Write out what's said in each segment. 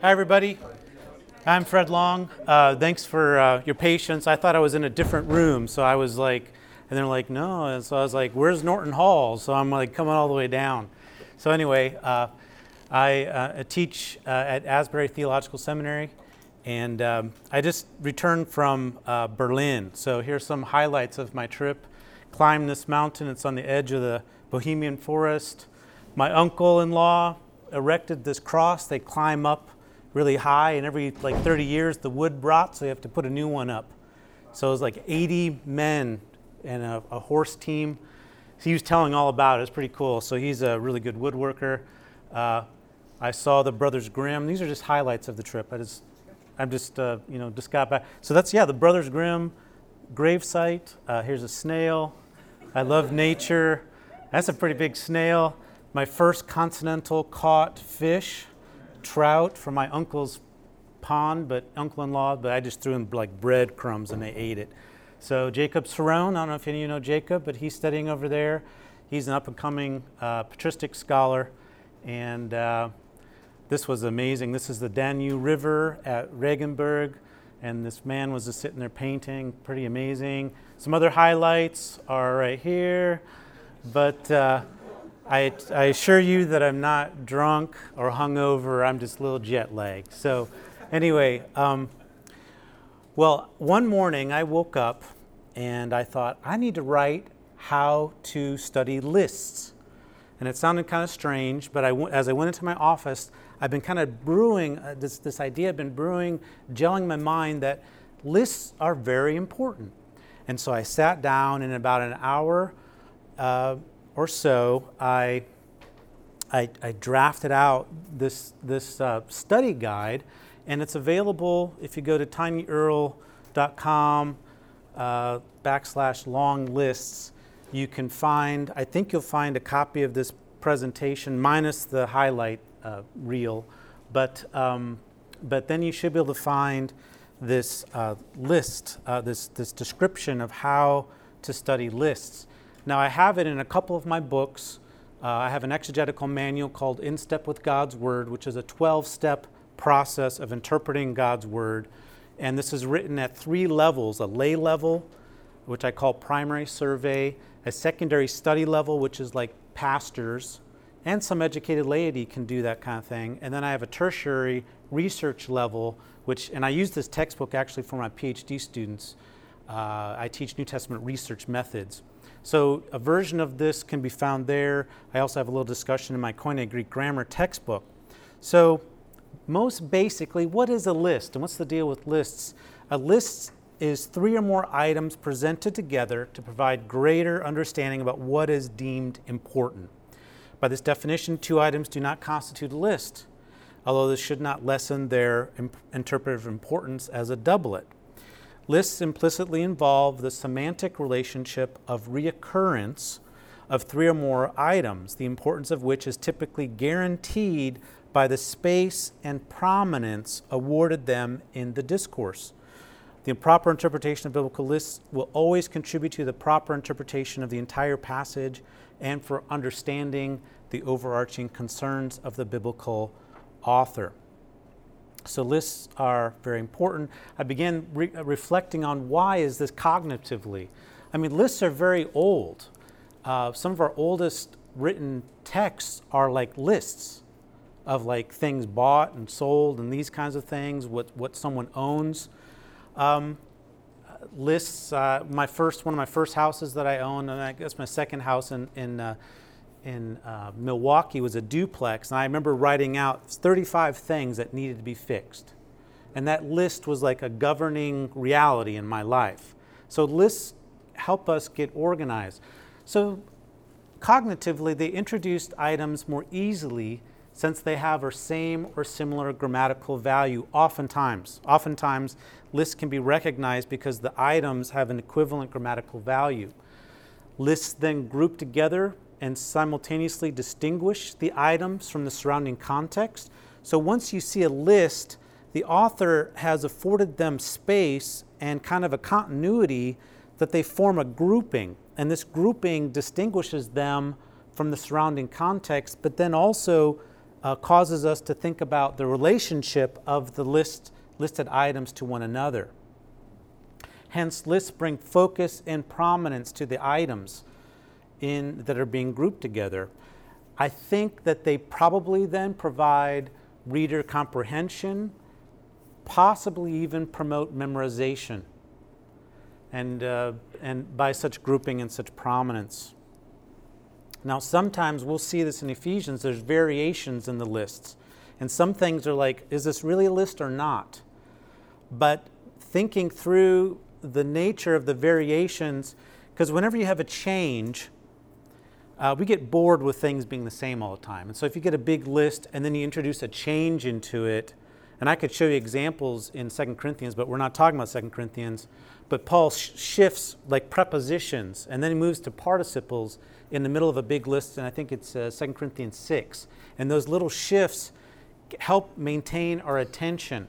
Hi, everybody. I'm Fred Long. Uh, thanks for uh, your patience. I thought I was in a different room, so I was like, and they're like, no. And so I was like, where's Norton Hall? So I'm like coming all the way down. So anyway, uh, I uh, teach uh, at Asbury Theological Seminary, and um, I just returned from uh, Berlin. So here's some highlights of my trip. Climbed this mountain. It's on the edge of the Bohemian forest. My uncle-in-law erected this cross. They climb up really high, and every like 30 years the wood rots, so you have to put a new one up. So it was like 80 men and a, a horse team. He was telling all about it. It's pretty cool. So he's a really good woodworker. Uh, I saw the Brothers Grimm. These are just highlights of the trip. I just, I'm just, uh, you know, just got back. So that's yeah, the Brothers Grimm grave site. Uh, here's a snail. I love nature. That's a pretty big snail. My first continental caught fish, trout from my uncle's pond, but uncle-in-law. But I just threw in like breadcrumbs and they ate it. So Jacob Cerone, I don't know if any of you know Jacob, but he's studying over there. He's an up-and-coming uh, patristic scholar, and uh, this was amazing. This is the Danube River at Regensburg, and this man was just sitting there painting, pretty amazing. Some other highlights are right here, but uh, I, I assure you that I'm not drunk or hungover. I'm just a little jet lagged. So, anyway. Um, well, one morning I woke up and I thought, I need to write how to study lists. And it sounded kind of strange, but I, as I went into my office, I've been kind of brewing uh, this, this idea, I've been brewing, gelling my mind that lists are very important. And so I sat down, in about an hour uh, or so, I, I, I, drafted out this, this uh, study guide and it's available if you go to tinyurl.com uh, backslash long lists. You can find, I think you'll find a copy of this presentation minus the highlight uh, reel, but, um, but then you should be able to find this uh, list, uh, this, this description of how to study lists. Now, I have it in a couple of my books. Uh, I have an exegetical manual called In Step with God's Word, which is a 12 step process of interpreting God's Word. And this is written at three levels a lay level, which I call primary survey, a secondary study level, which is like pastors, and some educated laity can do that kind of thing. And then I have a tertiary research level, which, and I use this textbook actually for my PhD students. Uh, I teach New Testament research methods. So a version of this can be found there. I also have a little discussion in my Koine Greek grammar textbook. So most basically, what is a list and what's the deal with lists? A list is three or more items presented together to provide greater understanding about what is deemed important. By this definition, two items do not constitute a list, although this should not lessen their interpretive importance as a doublet. Lists implicitly involve the semantic relationship of reoccurrence of three or more items, the importance of which is typically guaranteed by the space and prominence awarded them in the discourse. The proper interpretation of biblical lists will always contribute to the proper interpretation of the entire passage and for understanding the overarching concerns of the biblical author. So lists are very important. I began re- reflecting on why is this cognitively. I mean, lists are very old. Uh, some of our oldest written texts are like lists of like things bought and sold and these kinds of things, what, what someone owns. Um, lists, uh, my first, one of my first houses that I owned, and I guess my second house in, in, uh, in uh, Milwaukee was a duplex. And I remember writing out 35 things that needed to be fixed. And that list was like a governing reality in my life. So lists help us get organized. So cognitively, they introduced items more easily since they have a same or similar grammatical value oftentimes. Oftentimes, lists can be recognized because the items have an equivalent grammatical value. Lists then group together and simultaneously distinguish the items from the surrounding context. So once you see a list, the author has afforded them space and kind of a continuity that they form a grouping. And this grouping distinguishes them from the surrounding context, but then also uh, causes us to think about the relationship of the list, listed items to one another. Hence, lists bring focus and prominence to the items in, that are being grouped together. I think that they probably then provide reader comprehension, possibly even promote memorization, and, uh, and by such grouping and such prominence. Now, sometimes we'll see this in Ephesians, there's variations in the lists. And some things are like, is this really a list or not? But thinking through the nature of the variations, because whenever you have a change, uh, we get bored with things being the same all the time. And so if you get a big list and then you introduce a change into it, and I could show you examples in Second Corinthians, but we're not talking about Second Corinthians. But Paul sh- shifts like prepositions, and then he moves to participles in the middle of a big list, and I think it's uh, 2 Corinthians 6. And those little shifts help maintain our attention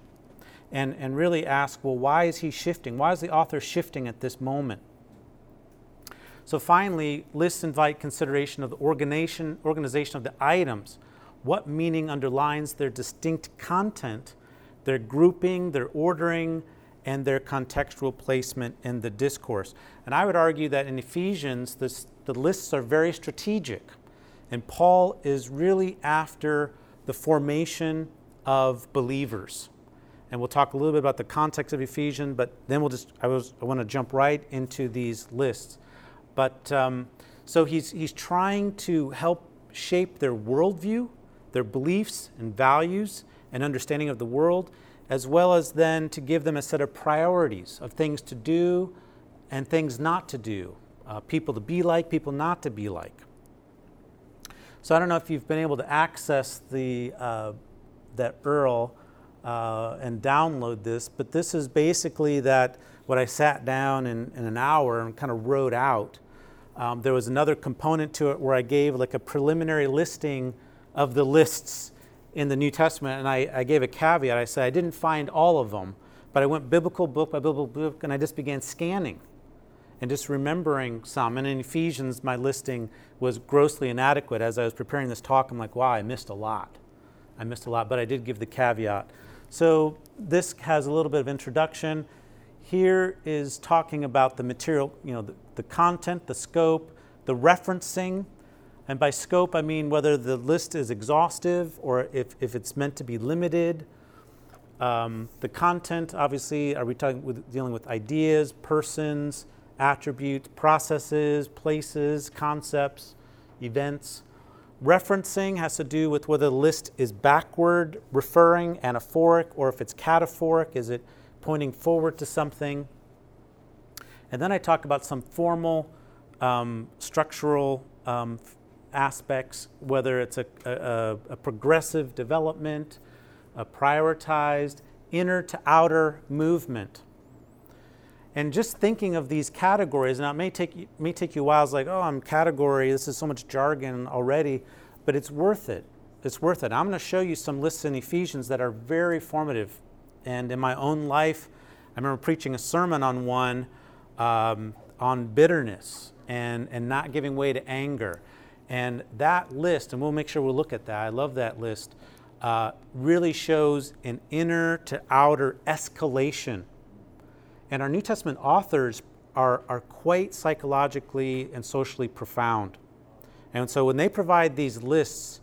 and, and really ask, well, why is he shifting? Why is the author shifting at this moment? So finally, lists invite consideration of the organization, organization of the items. What meaning underlines their distinct content, their grouping, their ordering, and their contextual placement in the discourse. And I would argue that in Ephesians, this, the lists are very strategic. And Paul is really after the formation of believers. And we'll talk a little bit about the context of Ephesians, but then we'll just, I, was, I want to jump right into these lists. But um, so he's, he's trying to help shape their worldview, their beliefs and values, and understanding of the world, as well as then to give them a set of priorities of things to do and things not to do, uh, people to be like, people not to be like. So I don't know if you've been able to access the uh, that URL uh, and download this, but this is basically that what I sat down in, in an hour and kind of wrote out um, there was another component to it where I gave like a preliminary listing of the lists in the New Testament, and I, I gave a caveat. I said I didn't find all of them, but I went biblical book by biblical book, and I just began scanning and just remembering some. And in Ephesians, my listing was grossly inadequate. As I was preparing this talk, I'm like, wow, I missed a lot. I missed a lot, but I did give the caveat. So this has a little bit of introduction. Here is talking about the material, you know, the, the content, the scope, the referencing. And by scope, I mean whether the list is exhaustive or if, if it's meant to be limited. Um, the content, obviously, are we talking with, dealing with ideas, persons, attributes, processes, places, concepts, events? Referencing has to do with whether the list is backward referring, anaphoric, or if it's cataphoric, is it pointing forward to something? And then I talk about some formal um, structural um, aspects, whether it's a, a, a, progressive development, a prioritized inner to outer movement. And just thinking of these categories, now it may take, may take you a while, it's like, oh, I'm category, this is so much jargon already, but it's worth it. It's worth it. I'm going to show you some lists in Ephesians that are very formative. And in my own life, I remember preaching a sermon on one um, on bitterness and, and not giving way to anger. And that list, and we'll make sure we'll look at that, I love that list, uh, really shows an inner to outer escalation. And our New Testament authors are, are quite psychologically and socially profound. And so when they provide these lists,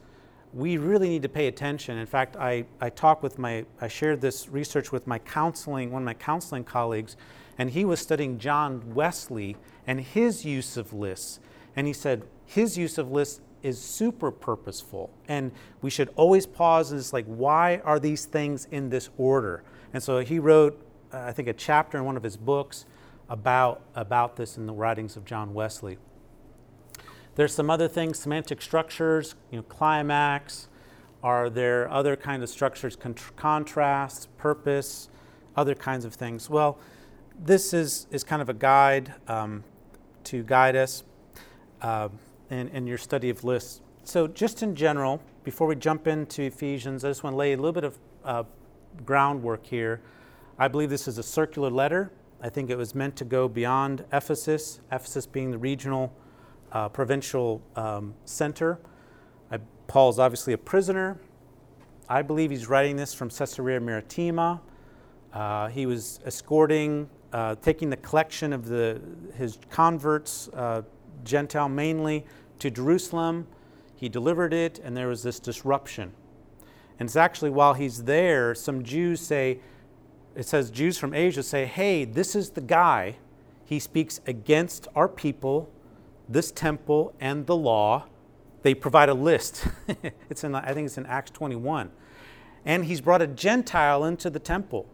we really need to pay attention. In fact, I, I talked with my, I shared this research with my counseling, one of my counseling colleagues, and he was studying John Wesley and his use of lists. And he said his use of lists is super purposeful. And we should always pause and it's like, why are these things in this order? And so he wrote, uh, I think, a chapter in one of his books about, about this in the writings of John Wesley. There's some other things, semantic structures, you know, climax. Are there other kinds of structures, contrast, purpose, other kinds of things? Well, this is, is kind of a guide um, to guide us uh, in, in your study of lists. So, just in general, before we jump into Ephesians, I just want to lay a little bit of uh, groundwork here. I believe this is a circular letter. I think it was meant to go beyond Ephesus, Ephesus being the regional uh, provincial um, center. I, Paul's obviously a prisoner. I believe he's writing this from Caesarea Maritima. Uh, he was escorting, uh, taking the collection of the, his converts, uh, Gentile mainly, to Jerusalem. He delivered it, and there was this disruption. And it's actually while he's there, some Jews say, it says Jews from Asia say, hey, this is the guy. He speaks against our people, this temple, and the law. They provide a list. it's in, I think it's in Acts 21. And he's brought a Gentile into the temple.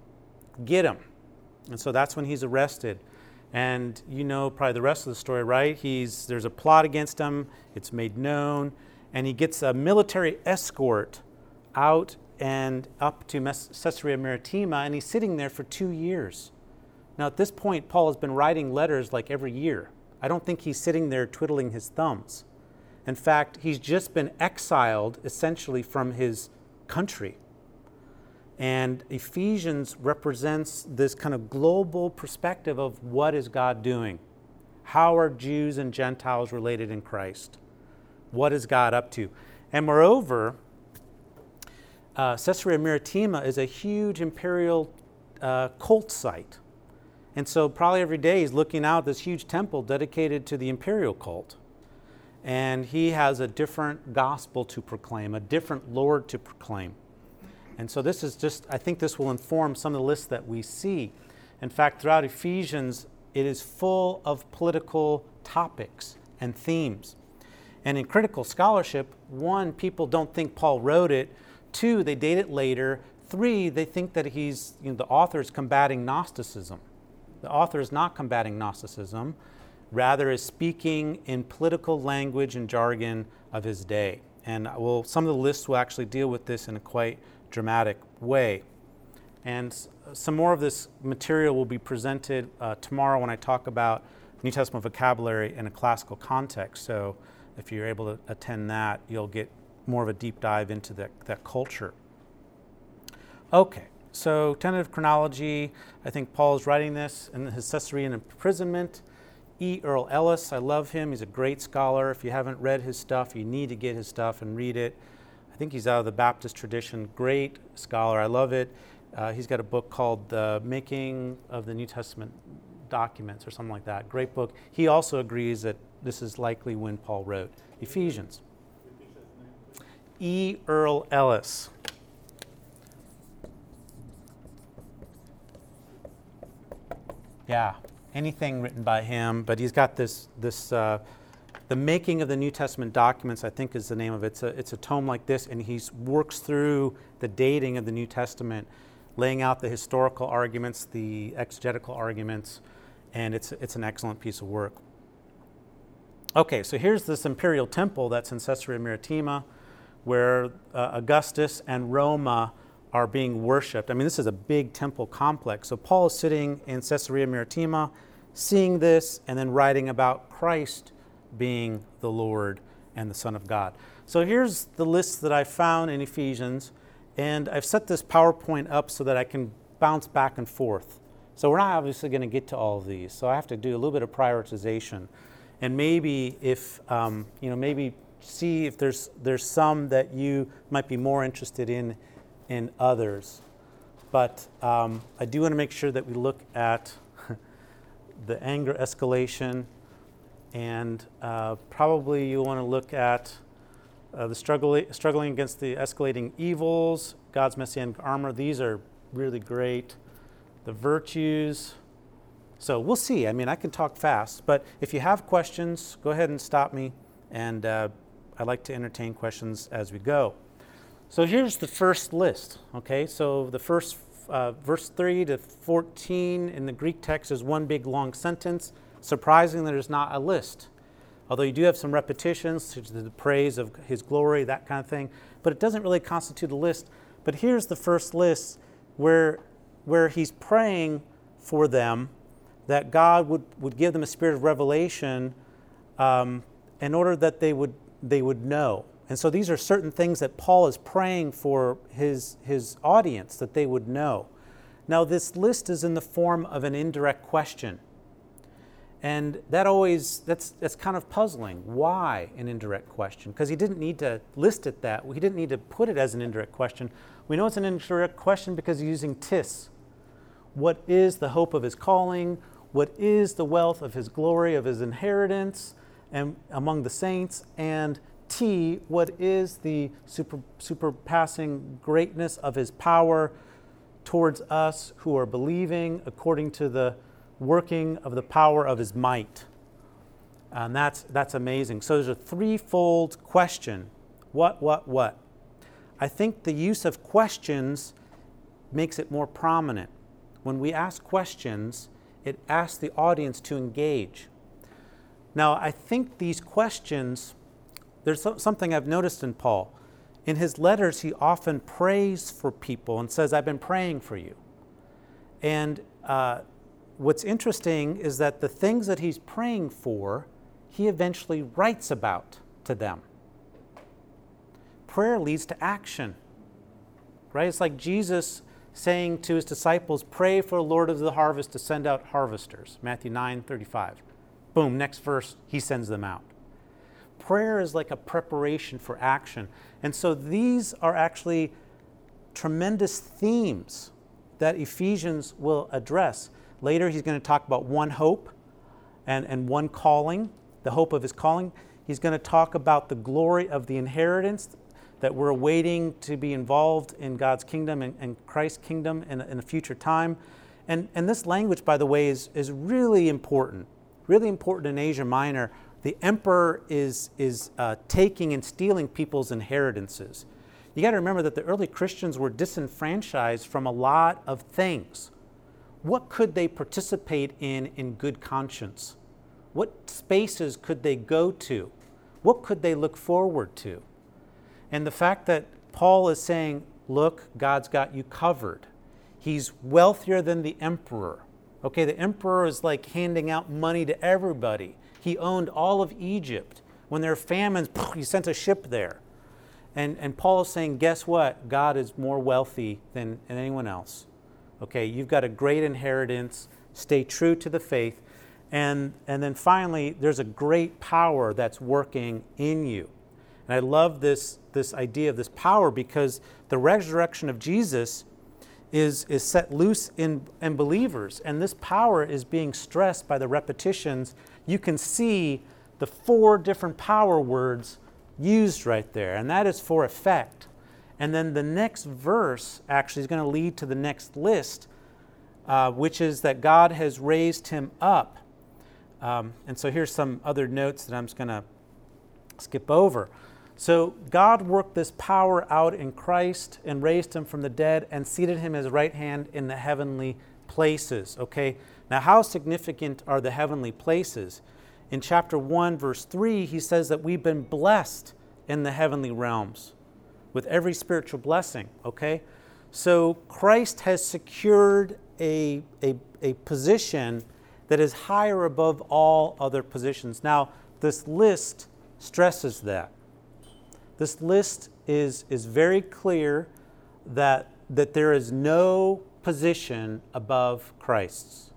Get him. And so that's when he's arrested. And you know probably the rest of the story, right? He's, there's a plot against him, it's made known, and he gets a military escort out and up to Caesarea Maritima, and he's sitting there for two years. Now, at this point, Paul has been writing letters like every year. I don't think he's sitting there twiddling his thumbs. In fact, he's just been exiled essentially from his country. And Ephesians represents this kind of global perspective of what is God doing? How are Jews and Gentiles related in Christ? What is God up to? And moreover, uh, Caesarea Maritima is a huge imperial uh, cult site. And so, probably every day he's looking out this huge temple dedicated to the imperial cult. And he has a different gospel to proclaim, a different Lord to proclaim. And so, this is just, I think this will inform some of the lists that we see. In fact, throughout Ephesians, it is full of political topics and themes. And in critical scholarship, one, people don't think Paul wrote it Two, they date it later. Three, they think that he's, you know, the author is combating Gnosticism. The author is not combating Gnosticism, rather, is speaking in political language and jargon of his day. And will some of the lists will actually deal with this in a quite dramatic way. And some more of this material will be presented uh, tomorrow when I talk about New Testament vocabulary in a classical context. So if you're able to attend that, you'll get more of a deep dive into that, that culture. Okay, so tentative chronology. I think Paul is writing this in his Caesarean imprisonment. E. Earl Ellis, I love him. He's a great scholar. If you haven't read his stuff, you need to get his stuff and read it. I think he's out of the Baptist tradition. Great scholar. I love it. Uh, he's got a book called The Making of the New Testament Documents or something like that. Great book. He also agrees that this is likely when Paul wrote Ephesians. E. Earl Ellis. Yeah, anything written by him, but he's got this, this uh, the making of the New Testament documents, I think is the name of it. It's a, it's a tome like this, and he works through the dating of the New Testament, laying out the historical arguments, the exegetical arguments, and it's, it's an excellent piece of work. Okay, so here's this imperial temple that's in Caesarea Maritima where uh, Augustus and Roma are being worshiped. I mean, this is a big temple complex. So Paul is sitting in Caesarea Maritima, seeing this, and then writing about Christ being the Lord and the Son of God. So here's the list that I found in Ephesians, and I've set this PowerPoint up so that I can bounce back and forth. So we're not obviously going to get to all of these, so I have to do a little bit of prioritization. And maybe if, um, you know, maybe see if there's, there's some that you might be more interested in in others. But um, I do want to make sure that we look at the anger escalation, and uh, probably you want to look at uh, the struggle, struggling against the escalating evils, God's messianic armor. These are really great. The virtues. So we'll see. I mean, I can talk fast, but if you have questions, go ahead and stop me and uh, I like to entertain questions as we go. So here's the first list. Okay, so the first uh, verse 3 to 14 in the Greek text is one big long sentence. Surprisingly, there's not a list. Although you do have some repetitions, such as the praise of his glory, that kind of thing, but it doesn't really constitute a list. But here's the first list where, where he's praying for them that God would, would give them a spirit of revelation um, in order that they would they would know. And so these are certain things that Paul is praying for his, his audience that they would know. Now, this list is in the form of an indirect question. And that always, that's, that's kind of puzzling. Why an indirect question? Because he didn't need to list it that, he didn't need to put it as an indirect question. We know it's an indirect question because he's using tis. What is the hope of his calling? What is the wealth of his glory, of his inheritance and among the saints? And T, what is the super, surpassing greatness of his power towards us who are believing according to the working of the power of his might. And that's, that's amazing. So there's a threefold question what, what, what? I think the use of questions makes it more prominent. When we ask questions, it asks the audience to engage. Now, I think these questions, there's something I've noticed in Paul. In his letters, he often prays for people and says, I've been praying for you. And uh, what's interesting is that the things that he's praying for, he eventually writes about to them. Prayer leads to action, right? It's like Jesus saying to his disciples, Pray for the Lord of the harvest to send out harvesters. Matthew 9 35. Boom, next verse, he sends them out. Prayer is like a preparation for action. And so these are actually tremendous themes that Ephesians will address. Later, he's going to talk about one hope and, and one calling, the hope of his calling. He's going to talk about the glory of the inheritance that we're awaiting to be involved in God's kingdom and, and Christ's kingdom in, in a future time. And, and this language, by the way, is, is really important, really important in Asia Minor. The emperor is, is uh, taking and stealing people's inheritances. You got to remember that the early Christians were disenfranchised from a lot of things what could they participate in in good conscience? What spaces could they go to? What could they look forward to? And the fact that Paul is saying, look, God's got you covered. He's wealthier than the emperor. Okay, the emperor is like handing out money to everybody. He owned all of Egypt. When there were famines, he sent a ship there. And, and Paul is saying, guess what? God is more wealthy than, than anyone else. Okay, you've got a great inheritance. Stay true to the faith. And, and then finally, there's a great power that's working in you. And I love this, this idea of this power because the resurrection of Jesus is, is set loose in, in believers. And this power is being stressed by the repetitions. You can see the four different power words used right there, and that is for effect. And then the next verse actually is going to lead to the next list, uh, which is that God has raised him up. Um, and so here's some other notes that I'm just going to skip over. So God worked this power out in Christ and raised him from the dead and seated him his right hand in the heavenly places. Okay, now how significant are the heavenly places? In chapter 1, verse 3, he says that we've been blessed in the heavenly realms with every spiritual blessing, okay? So Christ has secured a, a, a position that is higher above all other positions. Now, this list stresses that. This list is, is very clear that, that there is no position above Christ's.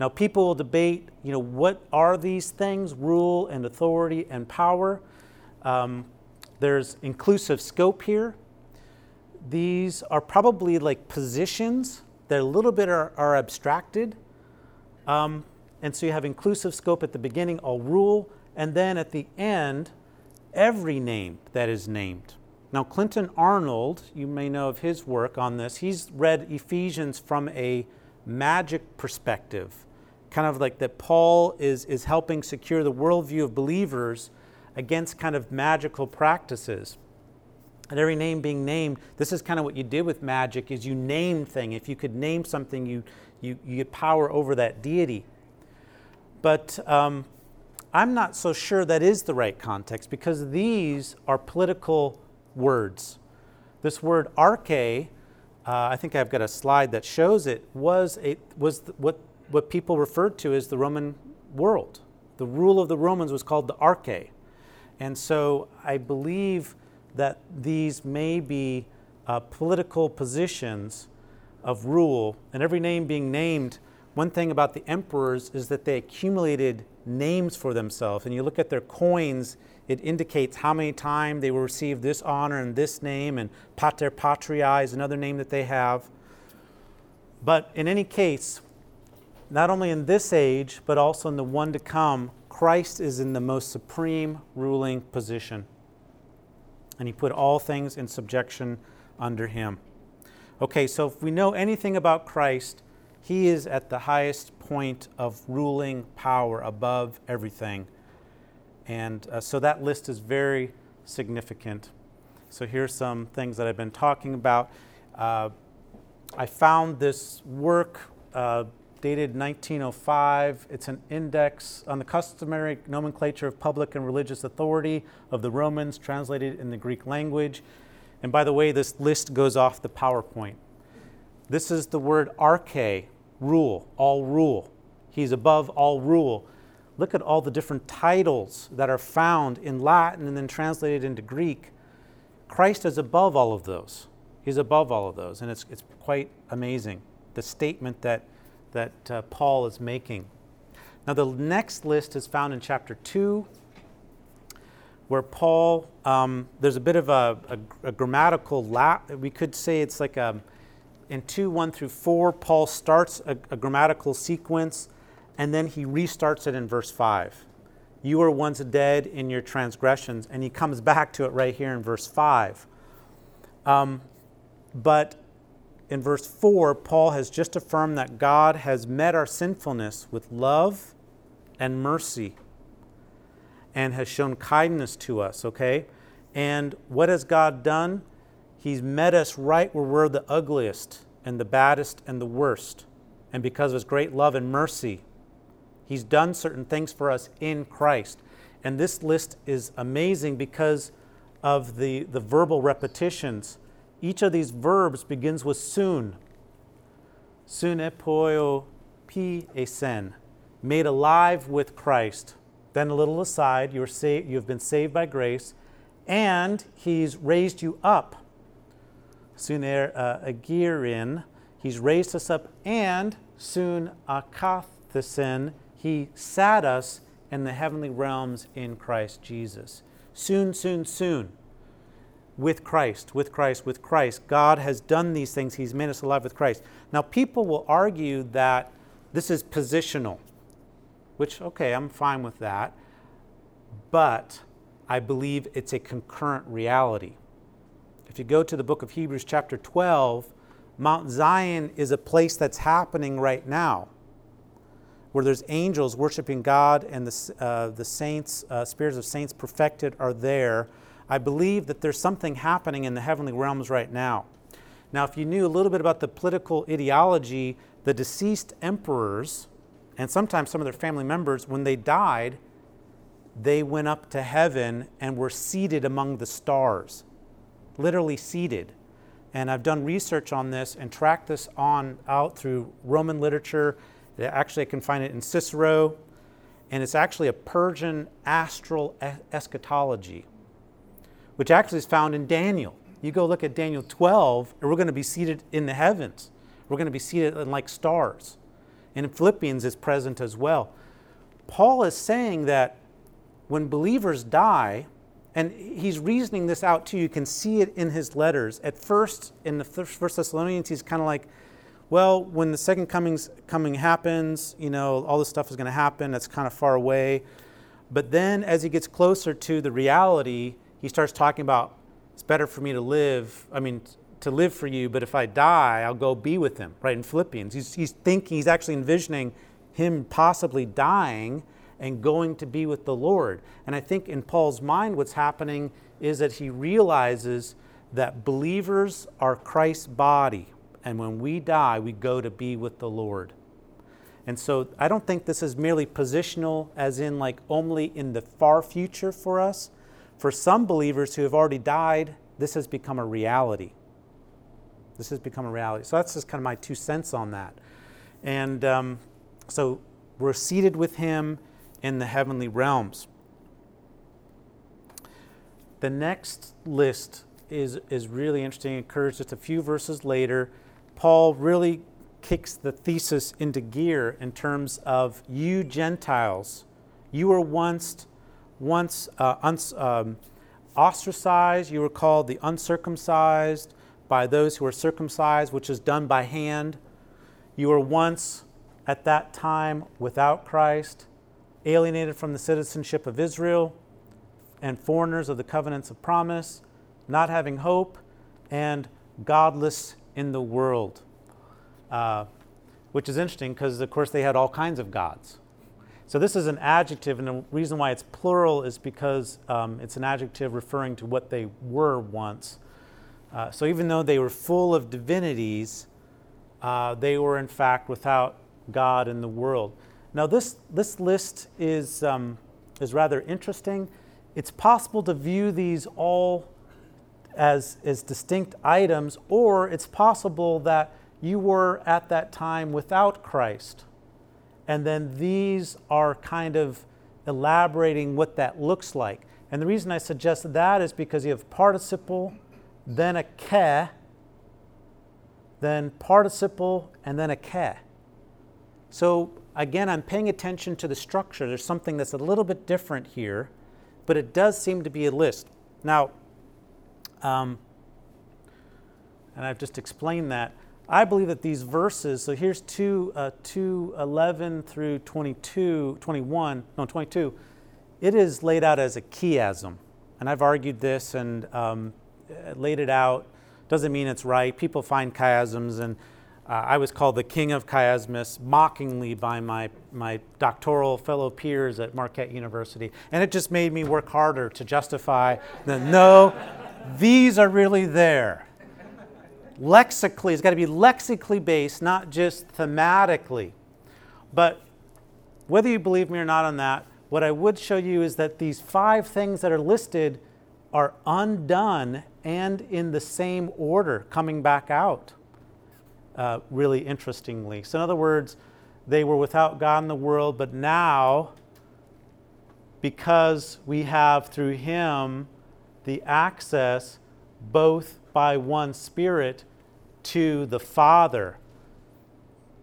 Now, people will debate, you know, what are these things rule and authority and power? Um, there's inclusive scope here. These are probably like positions that a little bit are, are abstracted. Um, and so you have inclusive scope at the beginning, all rule, and then at the end, every name that is named. Now, Clinton Arnold, you may know of his work on this, he's read Ephesians from a magic perspective, kind of like that Paul is, is helping secure the worldview of believers against kind of magical practices. And every name being named, this is kind of what you did with magic is you name thing. If you could name something, you, you, you get power over that deity. But um, I'm not so sure that is the right context because these are political words. This word arche, uh, I think I've got a slide that shows it, was, a, was what, what people referred to as the Roman world. The rule of the Romans was called the arche. And so I believe that these may be uh, political positions of rule, and every name being named one thing about the emperors is that they accumulated names for themselves. And you look at their coins, it indicates how many times they will receive this honor and this name, and pater patriae is another name that they have. But in any case, not only in this age, but also in the one to come, Christ is in the most supreme ruling position. And he put all things in subjection under him. Okay, so if we know anything about Christ, he is at the highest point of ruling power above everything. And uh, so that list is very significant. So here's some things that I've been talking about. Uh, I found this work uh, dated 1905. It's an index on the customary nomenclature of public and religious authority of the Romans, translated in the Greek language. And by the way, this list goes off the PowerPoint. This is the word arche, rule, all rule. He's above all rule. Look at all the different titles that are found in Latin and then translated into Greek. Christ is above all of those. He's above all of those. And it's, it's quite amazing, the statement that that uh, Paul is making. Now, the next list is found in chapter 2, where Paul, um, there's a bit of a, a, a grammatical lap. We could say it's like a, um, in 2, 1 through 4, Paul starts a, a grammatical sequence and then he restarts it in verse 5. You were once dead in your transgressions, and he comes back to it right here in verse 5. Um, but in verse 4, Paul has just affirmed that God has met our sinfulness with love and mercy and has shown kindness to us, okay? And what has God done? He's met us right where we're the ugliest and the baddest and the worst. And because of his great love and mercy, he's done certain things for us in Christ. And this list is amazing because of the, the verbal repetitions each of these verbs begins with soon. Soon epoio pi esen, made alive with Christ. Then a little aside, you're sa- you've been saved by grace, and he's raised you up. Soon er uh, agirin, he's raised us up, and soon akathesen, he sat us in the heavenly realms in Christ Jesus. Soon, soon, soon with Christ, with Christ, with Christ. God has done these things. He's made us alive with Christ. Now, people will argue that this is positional, which, okay, I'm fine with that. But I believe it's a concurrent reality. If you go to the book of Hebrews, chapter 12, Mount Zion is a place that's happening right now where there's angels worshiping God and the, uh, the saints, uh, spirits of saints perfected are there I believe that there's something happening in the heavenly realms right now. Now, if you knew a little bit about the political ideology, the deceased emperors, and sometimes some of their family members, when they died, they went up to heaven and were seated among the stars, literally seated. And I've done research on this and tracked this on out through Roman literature. Actually, I can find it in Cicero, and it's actually a Persian astral eschatology which actually is found in Daniel. You go look at Daniel 12, and we're going to be seated in the heavens. We're going to be seated in like stars. And in Philippians, it's present as well. Paul is saying that when believers die, and he's reasoning this out too, you can see it in his letters. At first, in the First Thessalonians, he's kind of like, well, when the second coming's, coming happens, you know, all this stuff is going to happen. That's kind of far away. But then, as he gets closer to the reality, he starts talking about it's better for me to live, I mean, to live for you, but if I die, I'll go be with him, right? In Philippians, he's, he's thinking, he's actually envisioning him possibly dying and going to be with the Lord. And I think in Paul's mind, what's happening is that he realizes that believers are Christ's body, and when we die, we go to be with the Lord. And so I don't think this is merely positional, as in like only in the far future for us, for some believers who have already died, this has become a reality. This has become a reality. So that's just kind of my two cents on that. And um, so we're seated with him in the heavenly realms. The next list is, is really interesting. It occurs just a few verses later. Paul really kicks the thesis into gear in terms of you Gentiles. You were once, once uh, um, ostracized, you were called the uncircumcised by those who are circumcised, which is done by hand. You were once at that time without Christ, alienated from the citizenship of Israel, and foreigners of the covenants of promise, not having hope, and godless in the world. Uh, which is interesting because, of course, they had all kinds of gods. So this is an adjective, and the reason why it's plural is because um, it's an adjective referring to what they were once. Uh, so even though they were full of divinities, uh, they were in fact without God in the world. Now this this list is um, is rather interesting. It's possible to view these all as as distinct items, or it's possible that you were at that time without Christ. And then these are kind of elaborating what that looks like. And the reason I suggest that is because you have participle, then a ke, then participle, and then a ke. So again, I'm paying attention to the structure. There's something that's a little bit different here, but it does seem to be a list. Now, um, and I've just explained that. I believe that these verses, so here's 2, uh, 2 11 through 22, 21, no, 22, it is laid out as a chiasm. And I've argued this and um, laid it out. Doesn't mean it's right. People find chiasms, and uh, I was called the king of chiasmus mockingly by my, my doctoral fellow peers at Marquette University. And it just made me work harder to justify that no, these are really there lexically, it's got to be lexically based, not just thematically. But whether you believe me or not on that, what I would show you is that these five things that are listed are undone and in the same order coming back out, uh, really interestingly. So, in other words, they were without God in the world, but now, because we have through Him the access both by one Spirit to the Father.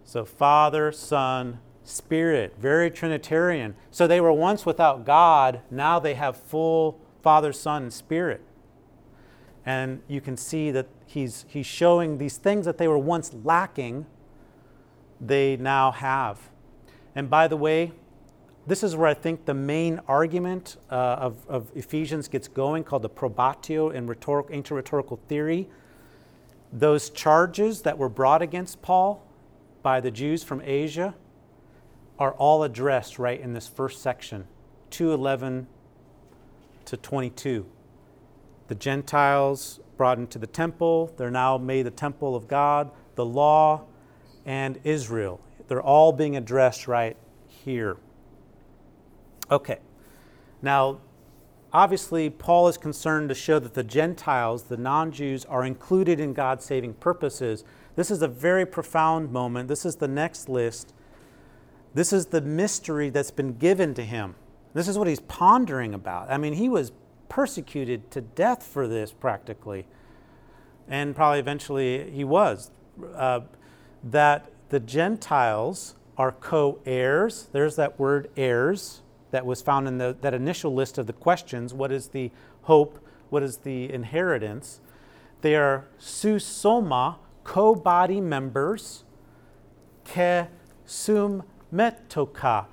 So, Father, Son, Spirit, very Trinitarian. So, they were once without God, now they have full Father, Son, and Spirit. And you can see that he's, he's showing these things that they were once lacking, they now have. And by the way, this is where I think the main argument uh, of, of Ephesians gets going, called the probatio in rhetorical, ancient rhetorical theory those charges that were brought against Paul by the Jews from Asia are all addressed right in this first section, 211 to 22. The Gentiles brought into the temple, they're now made the temple of God, the law, and Israel. They're all being addressed right here. Okay. Now, Obviously, Paul is concerned to show that the Gentiles, the non Jews, are included in God's saving purposes. This is a very profound moment. This is the next list. This is the mystery that's been given to him. This is what he's pondering about. I mean, he was persecuted to death for this practically, and probably eventually he was. Uh, that the Gentiles are co heirs. There's that word heirs that was found in the, that initial list of the questions what is the hope, what is the inheritance? They are susoma, co body members, ke sum metoka,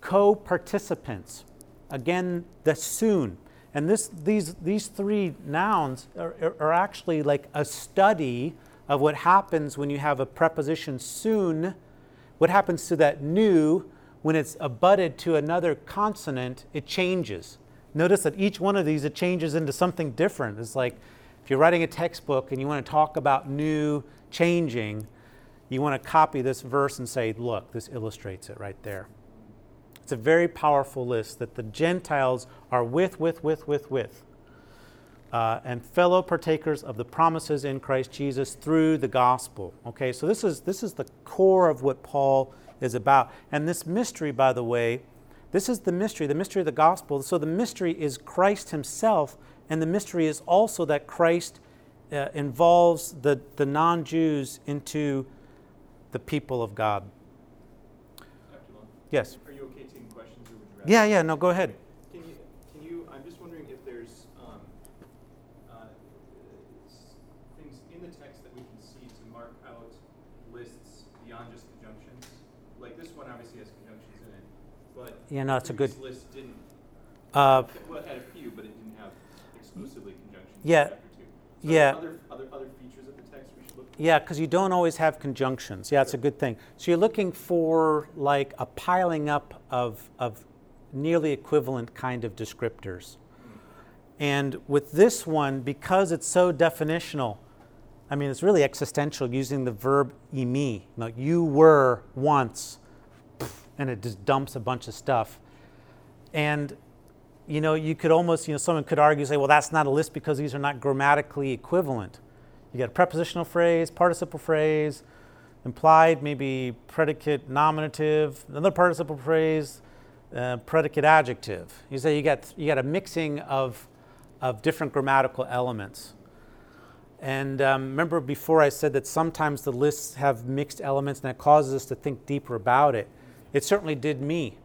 co participants. Again, the soon. And this, these, these three nouns are, are actually like a study of what happens when you have a preposition soon. What happens to that new when it's abutted to another consonant, it changes. Notice that each one of these, it changes into something different. It's like if you're writing a textbook and you want to talk about new changing, you want to copy this verse and say, look, this illustrates it right there. It's a very powerful list that the Gentiles are with, with, with, with, with, uh, and fellow partakers of the promises in Christ Jesus through the gospel. Okay, so this is this is the core of what Paul is about. And this mystery, by the way, this is the mystery, the mystery of the gospel. So the mystery is Christ himself, and the mystery is also that Christ uh, involves the, the non Jews into the people of God. Dr. Long, Yes. Are you okay taking questions, or would you rather? Yeah, yeah, no, go ahead. Can you, can you, I'm just wondering if there's, um, uh, s- things in the text that we can see to mark out lists beyond just conjunctions? Like this one obviously has conjunctions in it, Yeah, no, it's a good- list didn't, Uh, well, it had a few, but it didn't have exclusively conjunctions Yeah. So yeah. Other, other, other features of the text we should look for? Yeah, because you don't always have conjunctions. Yeah, it's a good thing. So you're looking for like a piling up of, of nearly equivalent kind of descriptors. And with this one, because it's so definitional, I mean, it's really existential using the verb imi. Like you were once, and it just dumps a bunch of stuff. And you know, you could almost, you know, someone could argue, say, well, that's not a list because these are not grammatically equivalent. You got a prepositional phrase, participle phrase, implied, maybe predicate nominative, another participle phrase, uh, predicate adjective. You say you got you got a mixing of of different grammatical elements. And um, remember before I said that sometimes the lists have mixed elements and that causes us to think deeper about it. It certainly did me.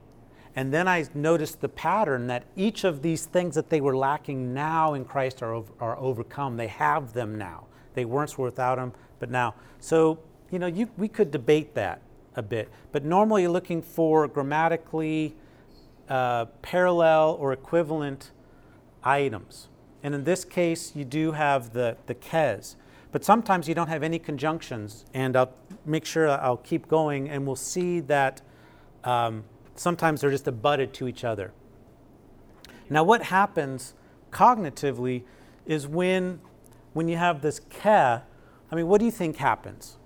And then I noticed the pattern that each of these things that they were lacking now in Christ are, are overcome. They have them now. They weren't without them, but now. So, you know, you, we could debate that a bit. But normally you're looking for grammatically uh, parallel or equivalent items. And in this case, you do have the, the kes. But sometimes you don't have any conjunctions. And I'll make sure I'll keep going, and we'll see that um, sometimes they're just abutted to each other. Now, what happens cognitively is when, when you have this ke, I mean, what do you think happens?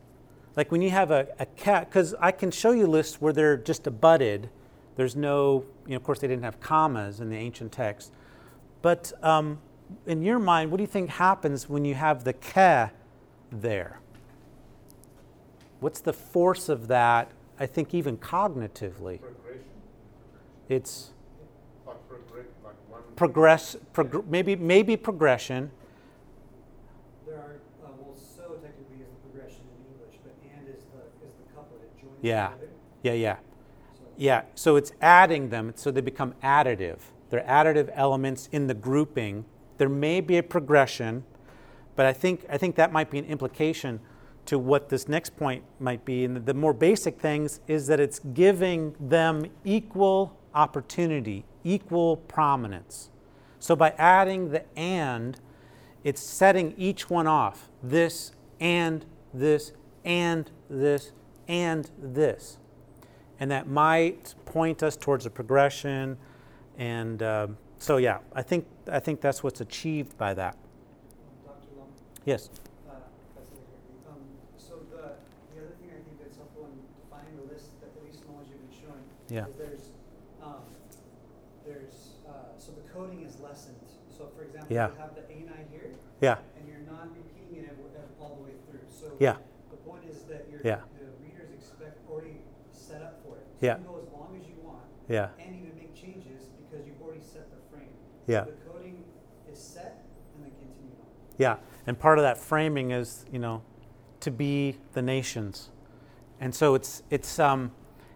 Like when you have a, a cat, because I can show you lists where they're just abutted. There's no, you know, of course, they didn't have commas in the ancient text. But um, in your mind, what do you think happens when you have the ke there? What's the force of that? I think even cognitively, Progression, it's like progress, like progress, prog- maybe maybe progression. There are, uh, well, so technically is the progression in English, but and is the, is the couplet, it joins Yeah. together. Yeah, yeah, So yeah. So it's adding them, so they become additive. They're additive elements in the grouping. There may be a progression, but I think I think that might be an implication to what this next point might be. And the more basic things is that it's giving them equal opportunity, equal prominence. So by adding the and, it's setting each one off. This and this and this and this. And that might point us towards a progression. And um, so, yeah, I think, I think that's what's achieved by that. Yes. uh, that's it, okay. Um, so the, the other thing I think that's helpful in defining the list, that at least the ones you've been showing, Yeah. there's, um, there's, uh, so the coding is lessened. So for example, Yeah. you have the A nine here, Yeah. and you're not repeating it all the way through. So Yeah. the point is that your Yeah. the readers expect already set up for it. So Yeah. you can go as long as you want Yeah. and even make changes because you've already set the frame. Yeah. The coding is set and then continue on. Yeah. And part of that framing is, you know, to be the nations. And so it's, it's um,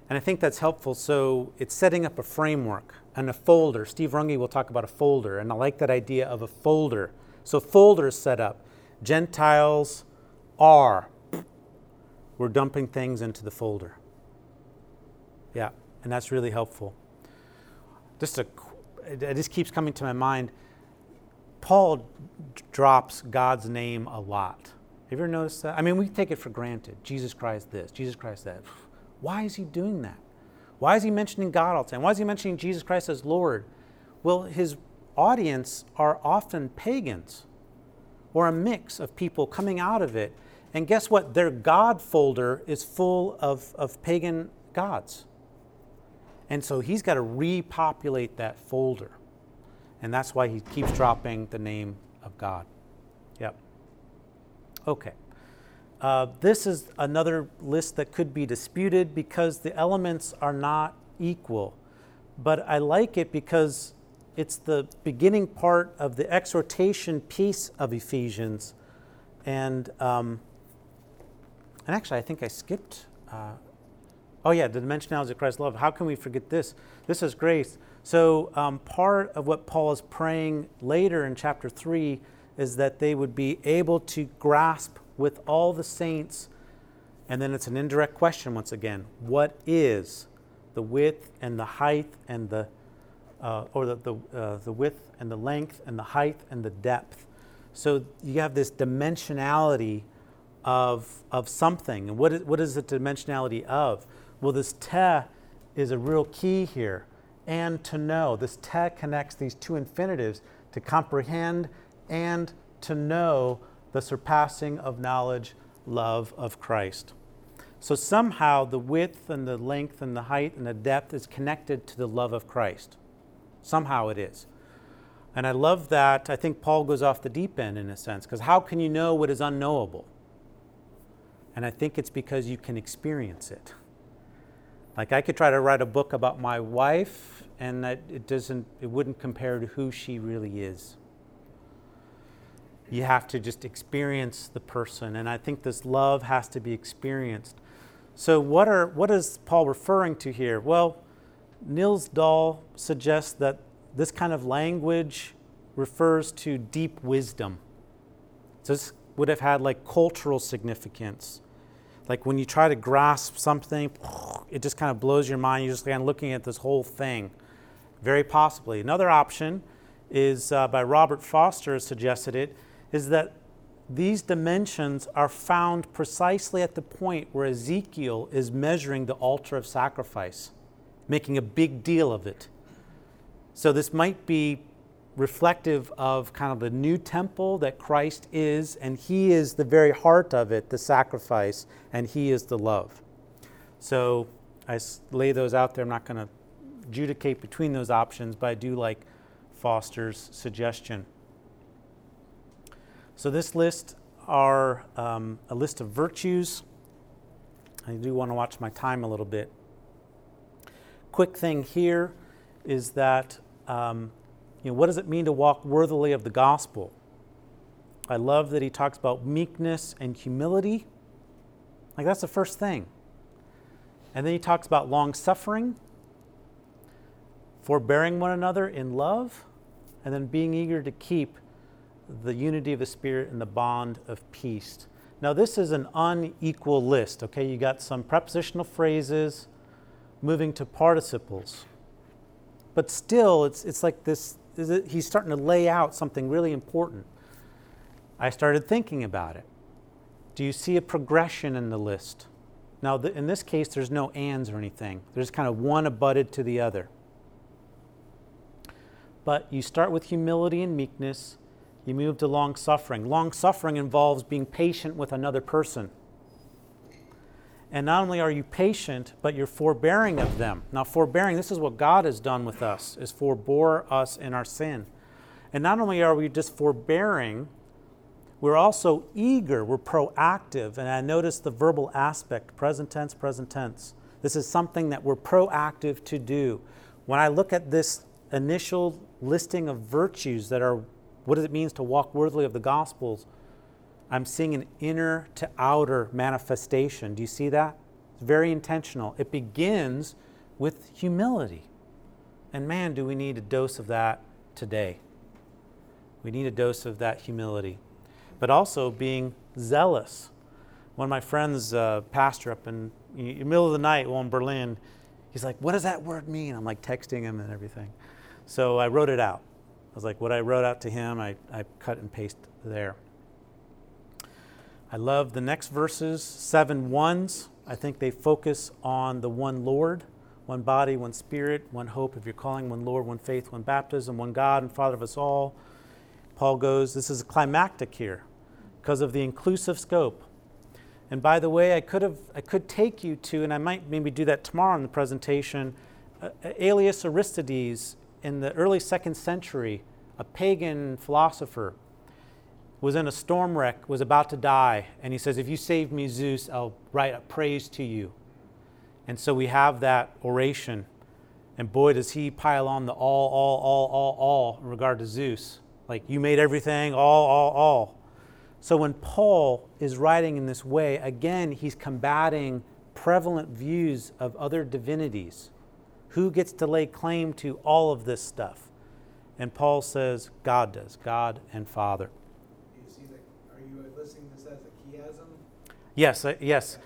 and I think that's helpful. So it's setting up a framework and a folder. Steve Runge will talk about a folder, and I like that idea of a folder. So folder is set up. Gentiles are. We're dumping things into the folder. Yeah, and that's really helpful. Just a, it just keeps coming to my mind. Paul drops God's name a lot. Have you ever noticed that? I mean, we take it for granted. Jesus Christ this, Jesus Christ that. Why is he doing that? Why is he mentioning God all the time? Why is he mentioning Jesus Christ as Lord? Well, his audience are often pagans or a mix of people coming out of it. And guess what? Their God folder is full of, of pagan gods. And so he's got to repopulate that folder. And that's why he keeps dropping the name of God. Yep. Okay. Uh, this is another list that could be disputed because the elements are not equal. But I like it because it's the beginning part of the exhortation piece of Ephesians. And, um, and actually, I think I skipped uh, oh yeah, the dimensionality of Christ's love. How can we forget this? This is grace. So um, part of what Paul is praying later in chapter three is that they would be able to grasp with all the saints. And then it's an indirect question once again. What is the width and the height and the uh, or the, the, uh, the width and the length and the height and the depth. So you have this dimensionality of, of something. And what is, what is the dimensionality of? Well, this te is a real key here. And to know. This te connects these two infinitives to comprehend and to know the surpassing of knowledge, love of Christ. So somehow the width and the length and the height and the depth is connected to the love of Christ. Somehow it is. And I love that. I think Paul goes off the deep end in a sense, because how can you know what is unknowable? And I think it's because you can experience it. Like I could try to write a book about my wife, and it doesn't, it wouldn't compare to who she really is. You have to just experience the person, and I think this love has to be experienced. So, what are what is Paul referring to here? Well, Nils Dahl suggests that this kind of language refers to deep wisdom. So this would have had like cultural significance. Like when you try to grasp something, it just kind of blows your mind. You're just kind of looking at this whole thing. Very possibly. Another option is uh, by Robert Foster, suggested it, is that these dimensions are found precisely at the point where Ezekiel is measuring the altar of sacrifice making a big deal of it. So this might be reflective of kind of the new temple that Christ is, and He is the very heart of it, the sacrifice, and He is the love. So I lay those out there. I'm not going to adjudicate between those options, but I do like Foster's suggestion. So this list are um, a list of virtues. I do want to watch my time a little bit quick thing here is that um, you know, what does it mean to walk worthily of the gospel? I love that he talks about meekness and humility. Like, that's the first thing. And then he talks about long suffering, forbearing one another in love, and then being eager to keep the unity of the Spirit and the bond of peace. Now, this is an unequal list, okay? You got some prepositional phrases moving to participles. But still, it's, it's like this, he's starting to lay out something really important. I started thinking about it. Do you see a progression in the list? Now, the, in this case, there's no ands or anything. There's kind of one abutted to the other. But you start with humility and meekness, you move to long suffering. Long suffering involves being patient with another person. And not only are you patient, but you're forbearing of them. Now, forbearing, this is what God has done with us, is forbore us in our sin. And not only are we just forbearing, we're also eager, we're proactive. And I notice the verbal aspect present tense, present tense. This is something that we're proactive to do. When I look at this initial listing of virtues that are what does it mean to walk worthily of the Gospels, I'm seeing an inner to outer manifestation. Do you see that? It's very intentional. It begins with humility. And man, do we need a dose of that today. We need a dose of that humility. But also being zealous. One of my friends, uh, pastor up in, in the middle of the night while in Berlin, he's like, What does that word mean? I'm like texting him and everything. So I wrote it out. I was like, What I wrote out to him, I, I cut and paste there. I love the next verses, seven ones. I think they focus on the one Lord, one body, one spirit, one hope if you're calling, one Lord, one faith, one baptism, one God and Father of us all. Paul goes, this is climactic here because of the inclusive scope. And by the way, I could have I could take you to, and I might maybe do that tomorrow in the presentation, uh, Aelius Aristides in the early second century, a pagan philosopher was in a storm wreck, was about to die, and he says, If you save me, Zeus, I'll write a praise to you. And so we have that oration. And boy, does he pile on the all, all, all, all, all in regard to Zeus. Like, you made everything, all, all, all. So when Paul is writing in this way, again, he's combating prevalent views of other divinities. Who gets to lay claim to all of this stuff? And Paul says God does, God and Father. Do you see that, are you listing this as a chiasm? Yes, uh, yes.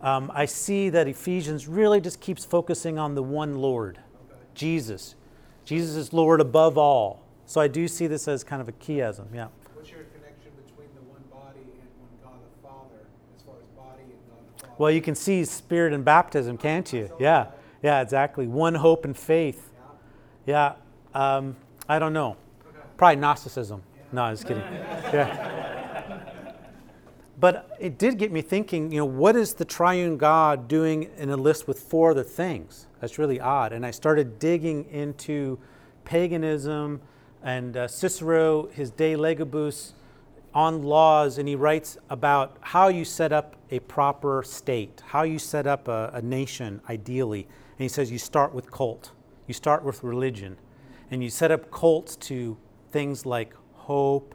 Um, I see that Ephesians really just keeps focusing on the one Lord, Okay. Jesus. Jesus is Lord above all. So I do see this as kind of a chiasm, yeah. What's your connection between the one body and one God the Father, as far as body and God the Father? Well, you can see spirit and baptism, can't you? Yeah, yeah, exactly. One hope and faith. Yeah, um, I don't know. Probably Gnosticism. No, I'm just kidding. Yeah. But it did get me thinking, you know, what is the triune God doing in a list with four other things? That's really odd. And I started digging into paganism and uh, Cicero, his De Legibus, on laws, and he writes about how you set up a proper state, how you set up a, a nation, ideally. And he says you start with cult, you start with religion, and you set up cults to things like hope,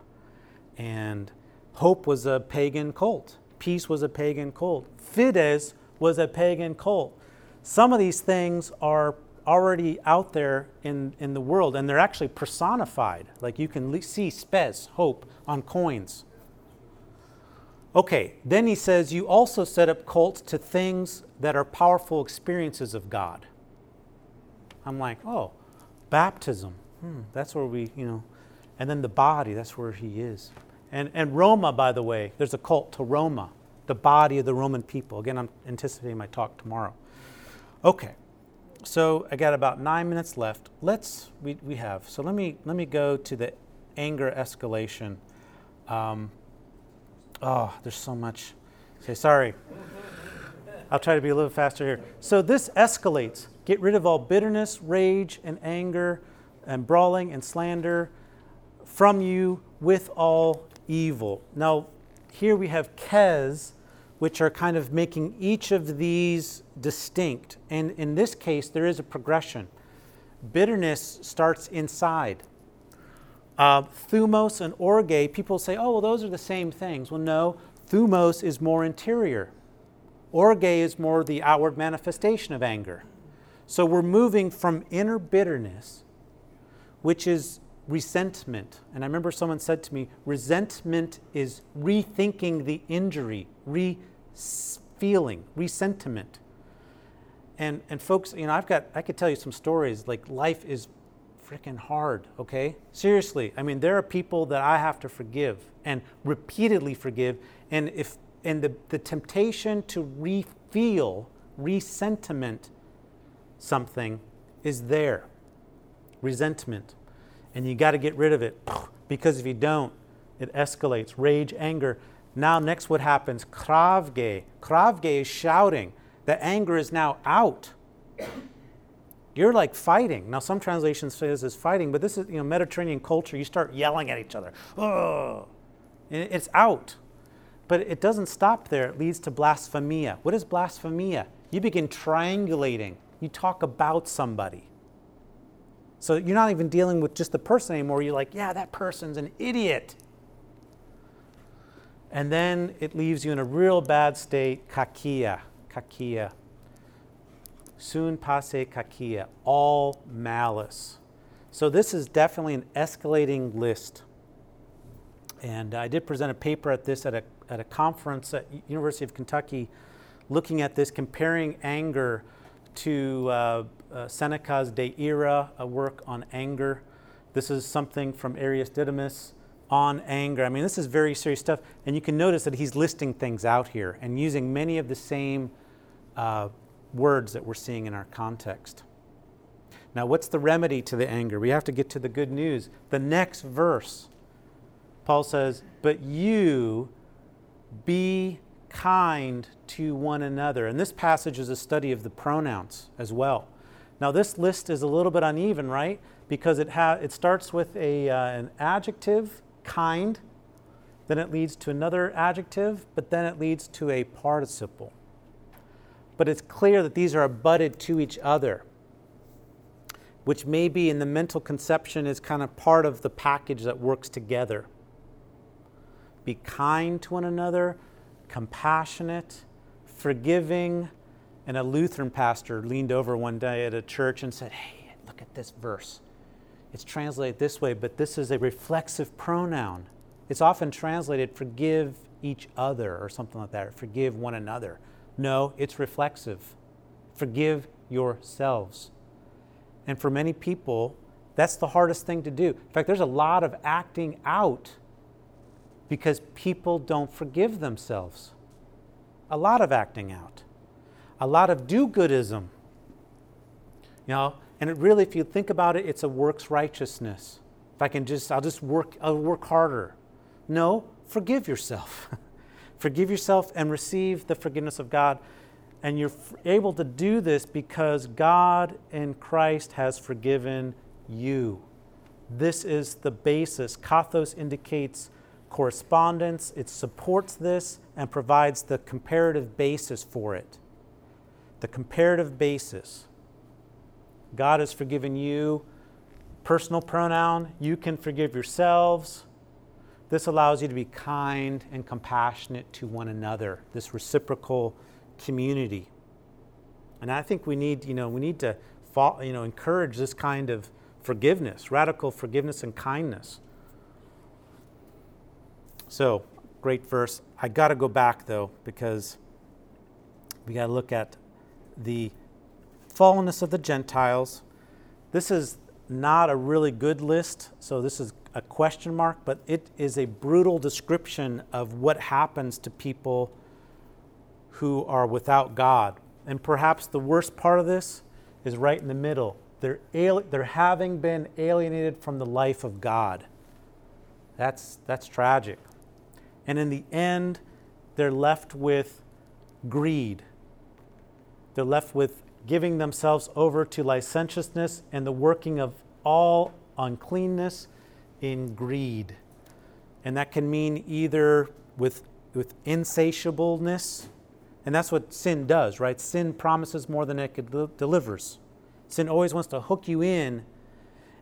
and hope was a pagan cult, peace was a pagan cult, fides was a pagan cult. Some of these things are already out there in, in the world, and they're actually personified. Like you can see spes, hope, on coins. Okay, then he says you also set up cults to things that are powerful experiences of God. I'm like, oh, baptism. Hmm, that's where we, you know, and then the body, that's where he is. And, and Roma, by the way, there's a cult to Roma, the body of the Roman people. Again, I'm anticipating my talk tomorrow. Okay, so I got about nine minutes left. Let's, we, we have, so let me, let me go to the anger escalation. Um, oh, there's so much. Okay, sorry. I'll try to be a little faster here. So this escalates. Get rid of all bitterness, rage, and anger, and brawling and slander from you with all evil. Now, here we have kes, which are kind of making each of these distinct. And in this case, there is a progression. Bitterness starts inside. Uh, thumos and orge, people say, oh, well, those are the same things. Well, no, thumos is more interior. Orge is more the outward manifestation of anger. So we're moving from inner bitterness, which is resentment. And I remember someone said to me, resentment is rethinking the injury, re feeling, resentiment. And, and folks, you know, I've got, I could tell you some stories, like life is freaking hard, okay? Seriously. I mean, there are people that I have to forgive and repeatedly forgive. And if and the, the temptation to re-feel, resentiment something is there. Resentment. And you got to get rid of it. Because if you don't, it escalates. Rage, anger. Now, next, what happens? Kravge. Kravge is shouting. The anger is now out. You're like fighting. Now, some translations say this is fighting, but this is, you know, Mediterranean culture. You start yelling at each other. It's out. But it doesn't stop there. It leads to blasphemia. What is blasphemia? You begin triangulating. You talk about somebody. So you're not even dealing with just the person anymore. You're like, yeah, that person's an idiot. And then it leaves you in a real bad state, kakia, kakia. Sun passe kakia, all malice. So this is definitely an escalating list. And I did present a paper at this at a, at a conference at University of Kentucky looking at this, comparing anger to uh, uh, Seneca's De Ira, a work on anger. This is something from Arius Didymus on anger. I mean, this is very serious stuff. And you can notice that he's listing things out here and using many of the same uh, words that we're seeing in our context. Now, what's the remedy to the anger? We have to get to the good news. The next verse, Paul says, But you be kind to one another. And this passage is a study of the pronouns as well. Now, this list is a little bit uneven, right? Because it, ha- it starts with a, uh, an adjective, kind, then it leads to another adjective, but then it leads to a participle. But it's clear that these are abutted to each other, which maybe in the mental conception is kind of part of the package that works together. Be kind to one another, compassionate, forgiving, And a Lutheran pastor leaned over one day at a church and said, Hey, look at this verse. It's translated this way, but this is a reflexive pronoun. It's often translated forgive each other or something like that, or forgive one another. No, it's reflexive. Forgive yourselves. And for many people, that's the hardest thing to do. In fact, there's a lot of acting out because people don't forgive themselves. A lot of acting out, a lot of do goodism. You know, and it really, if you think about it, it's a works righteousness. If I can just, I'll just work, I'll work harder. No, forgive yourself. forgive yourself and receive the forgiveness of God. And you're able to do this because God in Christ has forgiven you. This is the basis. Kathos indicates correspondence, it supports this and provides the comparative basis for it. The comparative basis. God has forgiven you. Personal pronoun, you can forgive yourselves. This allows you to be kind and compassionate to one another, this reciprocal community. And I think we need, you know, we need to, you know, encourage this kind of forgiveness, radical forgiveness and kindness. So, great verse. I got to go back though because we got to look at the fallenness of the Gentiles. This is not a really good list, so this is a question mark, but it is a brutal description of what happens to people who are without God. And perhaps the worst part of this is right in the middle. They're, they're having been alienated from the life of God. That's, that's tragic. And in the end, they're left with greed. They're left with giving themselves over to licentiousness and the working of all uncleanness in greed. And that can mean either with, with insatiableness, and that's what sin does, right? Sin promises more than it delivers. Sin always wants to hook you in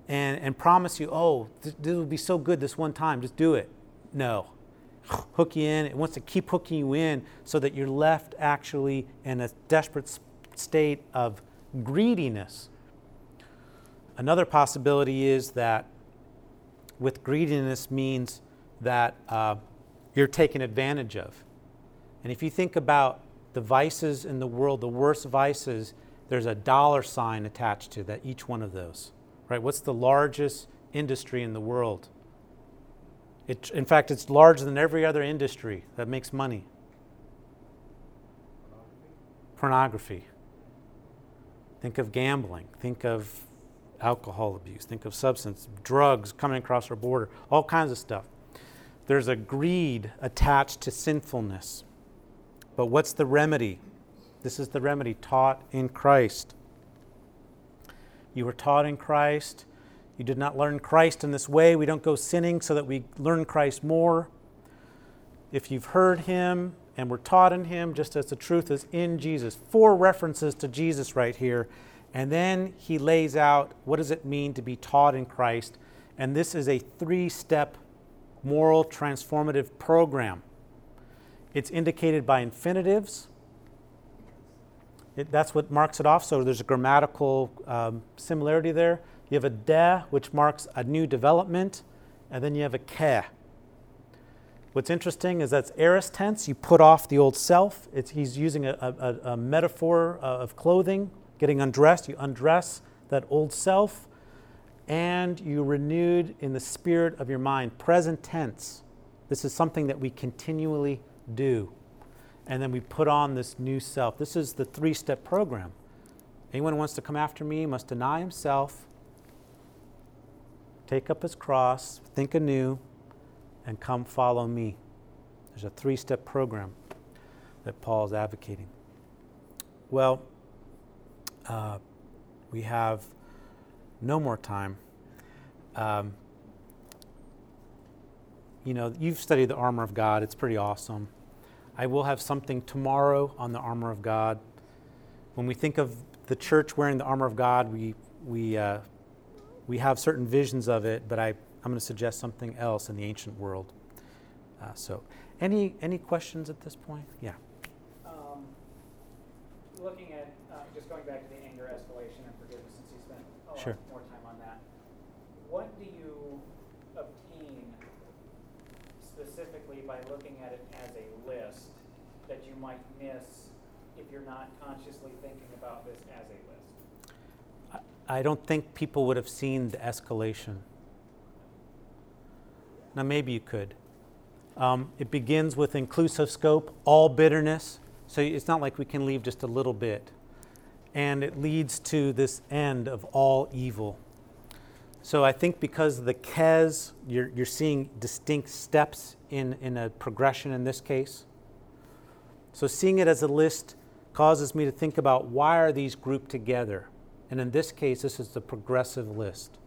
and, and promise you, oh, this, this will be so good this one time, just do it. No. Hook you in. It wants to keep hooking you in so that you're left actually in a desperate state of greediness. Another possibility is that with greediness means that uh, you're taken advantage of. And if you think about the vices in the world, the worst vices, there's a dollar sign attached to that each one of those. Right? What's the largest industry in the world? It, in fact, it's larger than every other industry that makes money. Pornography. Think of gambling. Think of alcohol abuse. Think of substance, drugs coming across our border, all kinds of stuff. There's a greed attached to sinfulness. But what's the remedy? This is the remedy taught in Christ. You were taught in Christ. You did not learn Christ in this way. We don't go sinning so that we learn Christ more. If you've heard him and were taught in him, just as the truth is in Jesus. Four references to Jesus right here. And then he lays out what does it mean to be taught in Christ. And this is a three step moral transformative program. It's indicated by infinitives. It, that's what marks it off. So there's a grammatical um, similarity there. You have a de, which marks a new development, and then you have a ke. What's interesting is that's aorist tense. You put off the old self. It's, he's using a, a, a metaphor uh, of clothing, getting undressed. You undress that old self, and you renewed in the spirit of your mind. Present tense. This is something that we continually do. And then we put on this new self. This is the three step program. Anyone who wants to come after me must deny himself, take up his cross, think anew, and come follow me. There's a three step program that Paul is advocating. Well, uh, we have no more time. Um, you know, you've studied the armor of God, it's pretty awesome. I will have something tomorrow on the armor of God. When we think of the church wearing the armor of God, we, we, uh, we have certain visions of it, but I, I'm going to suggest something else in the ancient world. Uh, so, any, any questions at this point? Yeah. Looking at, uh, just going back to the anger escalation and forgiveness, since you spent a lot Sure. more time on that, what do you obtain specifically by looking at it as a list that you might miss if you're not consciously thinking about this as a list? I- I don't think people would have seen the escalation. Now, maybe you could. Um, it begins with inclusive scope, all bitterness. So it's not like we can leave just a little bit. And it leads to this end of all evil. So I think because of the kes, you're, you're seeing distinct steps in, in a progression in this case. So seeing it as a list causes me to think about why are these grouped together? And in this case, this is the progressive list.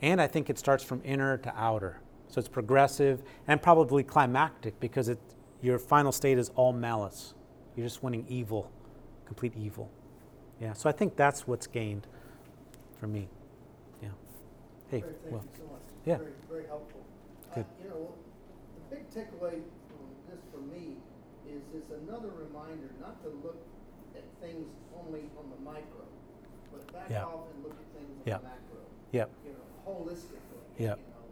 And I think it starts from inner to outer. So it's progressive and probably climactic because it, your final state is all malice. You're just winning evil, complete evil. Yeah, so I think that's what's gained for me. Yeah. Hey, Great, thank well, you so much. yeah. Very, very helpful. Uh, Good. You know, the big takeaway from this for me is it's another reminder not to look at things only on the micro, but back Yeah. off and look at things on Yeah. the macro. yep, You know, holistically. Yeah. You know,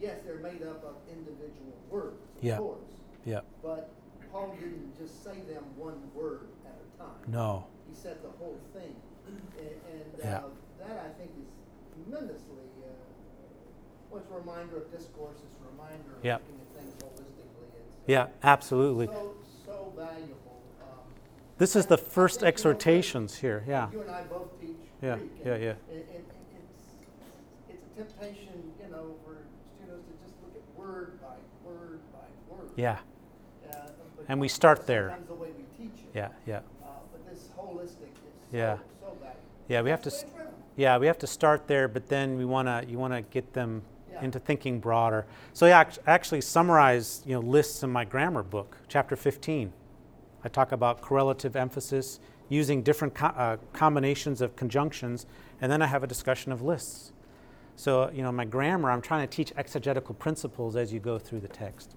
yes, they're made up of individual words, of Yeah. course, yep. but Paul didn't just say them one word at a time No, he said the whole thing. And, and Yeah. uh, that I think is tremendously, uh, well, it's a reminder of discourse, it's a reminder of Yeah. looking at things holistically. It's yeah, absolutely. so, so valuable. Um, This is the first think, you know, exhortations here, yeah. You and I both teach Yeah, Greek. yeah, yeah. And, and, and it's, it's a temptation, you know, for students to just look at word by word by word. Yeah, Uh, And we start there. The we yeah, yeah. Uh, but this holistic is Yeah. so, so. Yeah, we have to the s- way it's written. Yeah, we have to start there, but then we want to you want to get them Yeah. into thinking broader. So yeah, act- actually summarize you know lists in my grammar book, chapter 15. I talk about correlative emphasis using different co- uh, combinations of conjunctions, and then I have a discussion of lists. So you know, my grammar, I'm trying to teach exegetical principles as you go through the text.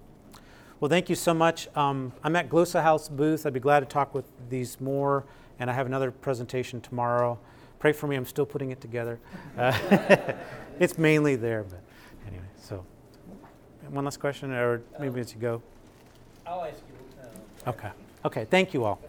Well, thank you so much. Um, I'm at GlossaHouse booth. I'd be glad to talk with these more, and I have another presentation tomorrow. Pray for me. I'm still putting it together. Uh, it's mainly there, but anyway. So, one last question, or maybe as you go. I'll ask you. uh, Okay. Okay. Thank you all.